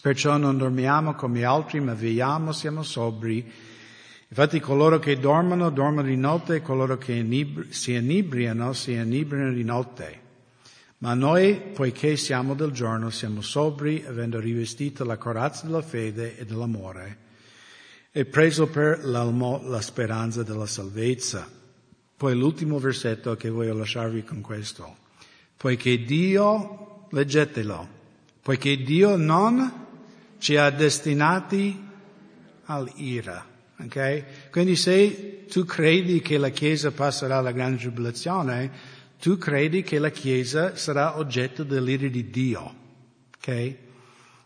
Perciò non dormiamo come altri, ma vegliamo, siamo sobri. Infatti coloro che dormono, dormono di notte, e coloro che inibri- si inebriano, si inebriano di notte. Ma noi, poiché siamo del giorno, siamo sobri, avendo rivestito la corazza della fede e dell'amore, e preso per l'almo la speranza della salvezza. Poi l'ultimo versetto che voglio lasciarvi con questo. Poiché Dio, leggetelo, poiché Dio non ci ha destinati all'ira. Okay? Quindi se tu credi che la Chiesa passerà alla grande tribolazione, tu credi che la Chiesa sarà oggetto dell'ira di Dio. Okay?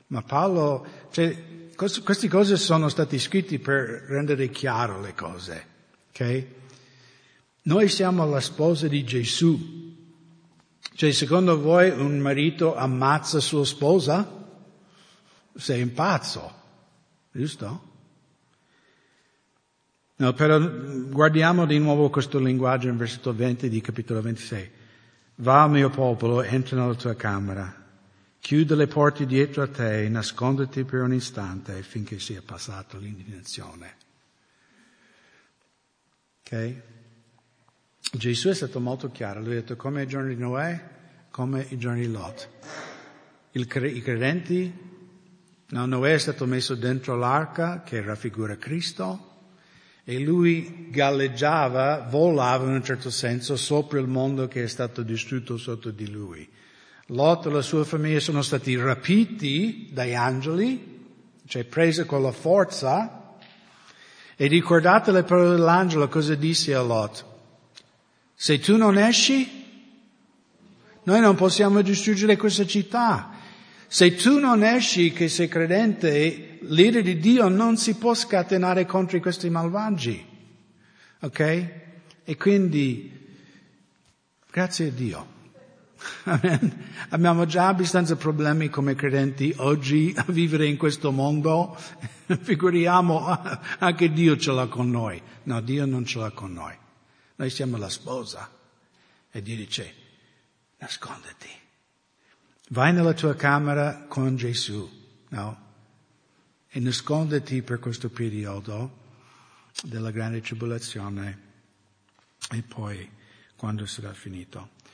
Ma Paolo, cioè, queste cose sono state scritte per rendere chiaro le cose. Okay? Noi siamo la sposa di Gesù. Cioè, secondo voi un marito ammazza sua sposa? sei un pazzo, giusto? No, però guardiamo di nuovo questo linguaggio in versetto 20 di capitolo 26. Va mio popolo, entra nella tua camera, chiude le porte dietro a te e nasconditi per un istante finché sia passata l'indignazione. Ok? Gesù è stato molto chiaro, lui ha detto come i giorni di Noè, come i giorni di Lot. Il, I credenti No, Noè è stato messo dentro l'arca che raffigura Cristo e lui galleggiava, volava in un certo senso sopra il mondo che è stato distrutto sotto di lui. Lot e la sua famiglia sono stati rapiti dai angeli, cioè presi con la forza, e ricordate le parole dell'angelo cosa disse a Lot? Se tu non esci, noi non possiamo distruggere questa città. Se tu non esci che sei credente, l'ira di Dio non si può scatenare contro questi malvagi. Ok? E quindi, grazie a Dio. Abbiamo già abbastanza problemi come credenti oggi a vivere in questo mondo, figuriamo anche Dio ce l'ha con noi. No, Dio non ce l'ha con noi. Noi siamo la sposa. E Dio dice, nasconditi. Vai nella tua camera con Gesù, no? E nasconditi per questo periodo della grande tribolazione e poi quando sarà finito.